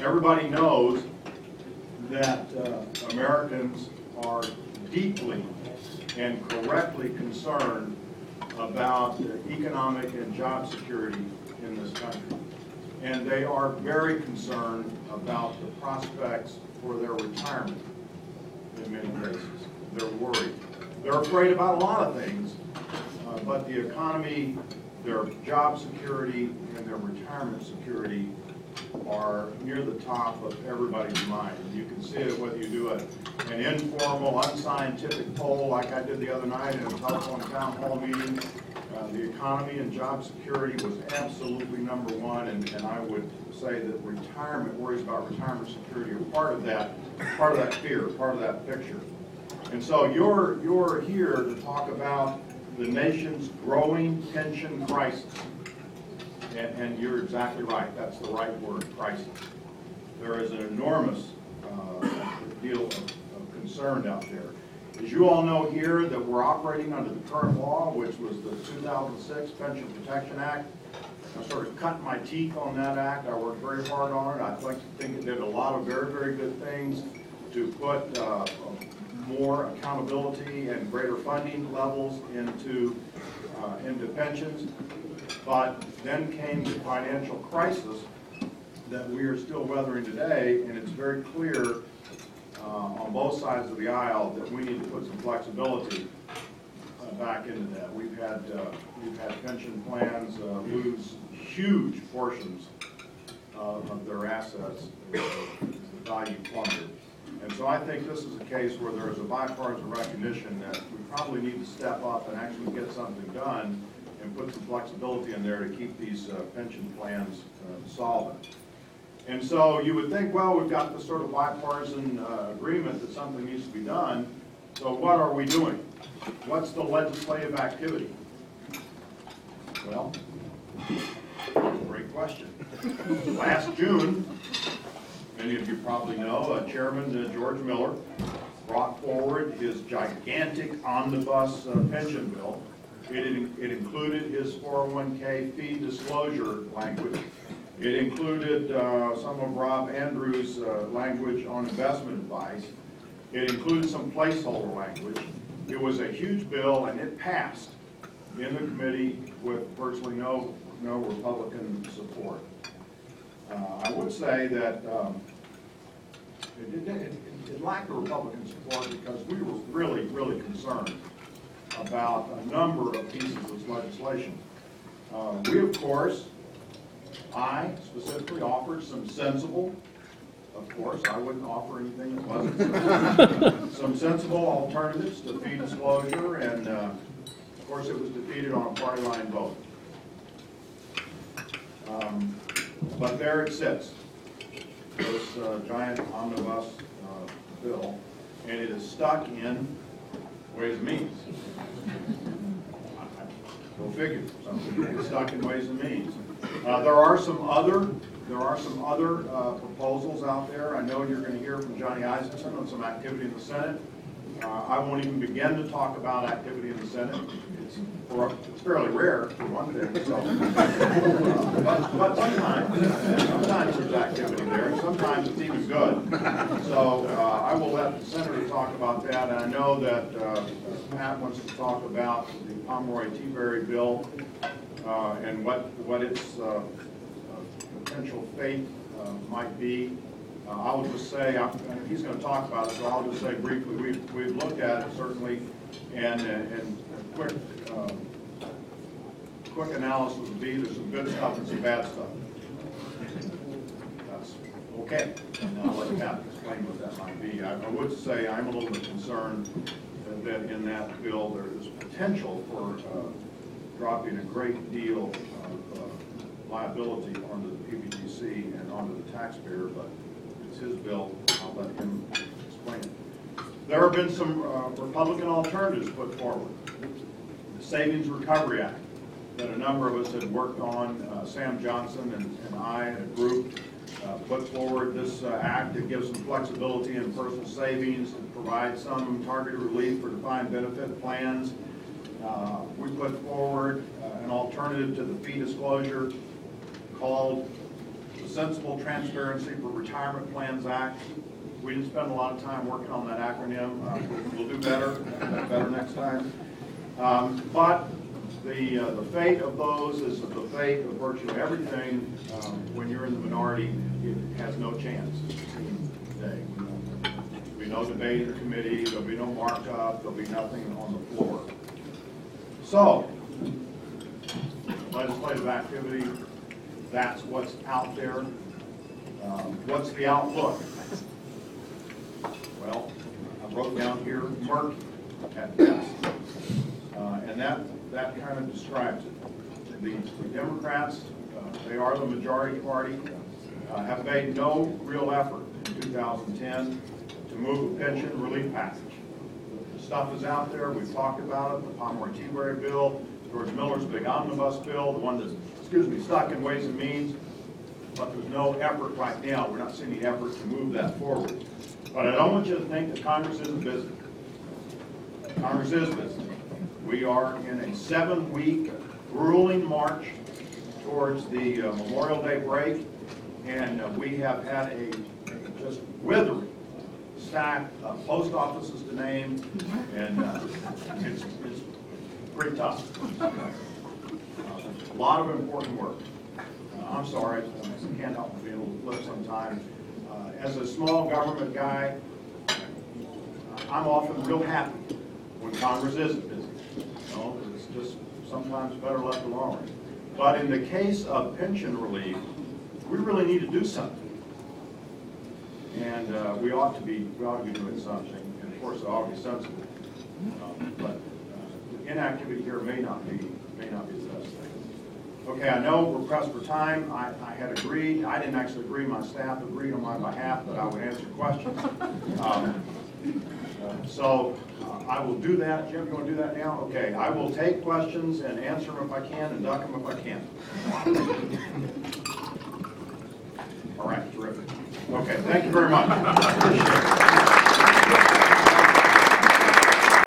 everybody knows that uh, Americans are deeply and correctly concerned about economic and job security in this country. And they are very concerned about the prospects for their retirement in many cases. They're worried. They're afraid about a lot of things, uh, but the economy, their job security, and their retirement security are near the top of everybody's mind. And you can see it whether you do a, an informal, unscientific poll like I did the other night in a telephone town hall meeting. Uh, The economy and job security was absolutely number one, and, and I would say that retirement, worries about retirement security are part of that, part of that fear, part of that picture. And so you're, you're here to talk about the nation's growing pension crisis. And, and you're exactly right, that's the right word, crisis. There is an enormous uh, deal of of concern out there. As you all know here, that we're operating under the current law, which was the 2006 Pension Protection Act. I sort of cut my teeth on that act, I worked very hard on it, I think, think it did a lot of very, very good things to put uh, more accountability and greater funding levels into, uh, into pensions. But then came the financial crisis that we are still weathering today, and it's very clear uh, on both sides of the aisle that we need to put some flexibility uh, back into that. We've had, uh, we've had pension plans uh, lose huge portions of their assets as the value plummeted. And so I think this is a case where there is a bipartisan recognition that we probably need to step up and actually get something done and put some flexibility in there to keep these uh, pension plans uh, solvent. And so you would think, well, we've got this sort of bipartisan uh, agreement that something needs to be done, so what are we doing? What's the legislative activity? Well, great question. Last June, many of you probably know, uh, Chairman uh, George Miller brought forward his gigantic omnibus uh, pension bill. It it included his 401K fee disclosure language. It included uh, some of Rob Andrews' uh, language on investment advice. It included some placeholder language. It was a huge bill, and it passed in the committee with virtually no, no Republican support. Uh, I would say that um, it, it- it it lacked the Republican support because we were really, really concerned about a number of pieces of legislation. Uh, We, of course, I specifically offered some sensible, of course, I wouldn't offer anything that wasn't some sensible alternatives to fee disclosure, and, uh, of course, it was defeated on a party line vote. Um, But there it sits, this uh, giant omnibus uh, bill, and it is stuck in Ways and Means. Go figure, stuck in Ways and Means. Uh, There are some other, there are some other uh, proposals out there. I know you're going to hear from Johnny Isakson on some activity in the Senate. Uh, I won't even begin to talk about activity in the Senate. It's for- it's fairly rare, for one thing, so. But but sometimes, sometimes there's activity sometimes it's even good. So uh, I will let the senator talk about that, and I know that uh, Pat wants to talk about the Pomeroy Tiberi bill uh, and what, what its uh, uh, potential fate uh, might be. I will just say, I'm- and he's going to talk about it, so I'll just say briefly, we've, we've looked at it certainly, and, and a quick, uh, quick analysis would be, there's some good stuff and some bad stuff. Okay, and I'll let Pat explain what that might be. I I would say I'm a little bit concerned that in that bill, there is potential for uh, dropping a great deal of uh, liability onto the PBGC and onto the taxpayer, but it's his bill, I'll let him explain it. There have been some uh, Republican alternatives put forward. The Savings Recovery Act that a number of us had worked on, uh, Sam Johnson and and I and a group uh, put forward this uh, act that gives some flexibility in personal savings, and provides some targeted relief for defined benefit plans. Uh, We put forward uh, an alternative to the fee disclosure called the Sensible Transparency for Retirement Plans Act. We didn't spend a lot of time working on that acronym. Uh, We'll do better, better next time. Um, But the, uh, the fate of those is the fate of virtually everything. Um, When you're in the minority, it has no chance. It's a team day. There'll be no debate in the committee, there'll be no markup, there'll be nothing on the floor. So, legislative activity, that's what's out there. Um, What's the outlook? Well, I wrote down here murky at best. Uh, And that, that kind of describes it. The Democrats, uh, they are the majority party, uh, have made no real effort in 2010 to move a pension relief package. The stuff is out there, we've talked about it, the Pomeroy Tiberi bill, George Miller's big omnibus bill, the one that's, excuse me, stuck in Ways and Means, but there's no effort right now, we're not seeing the effort to move that forward. But I don't want you to think that Congress isn't busy. Congress is busy. We are in a seven-week grueling march towards the uh, Memorial Day break, and uh, we have had a a just withering stack of post offices to name, and uh, it's, it's pretty tough. A lot of important work. Uh, I'm sorry, I can't help but be a little flip sometimes. Uh, As a small government guy, I'm often real happy when Congress isn't busy. Know, it's just sometimes better left alone. But in the case of pension relief, we really need to do something. And uh, we ought to be, we ought to be doing something, and of course, it ought to be sensible. Um, But uh, inactivity here may not be, may not be the best thing. Okay, I know we're pressed for time. I, I had agreed, I didn't actually agree, my staff agreed on my behalf that I would answer questions. Um, uh, So uh, I will do that. Jim, you want to do that now? Okay, I will take questions and answer them if I can and duck them if I can. All right, terrific. Okay, thank you very much.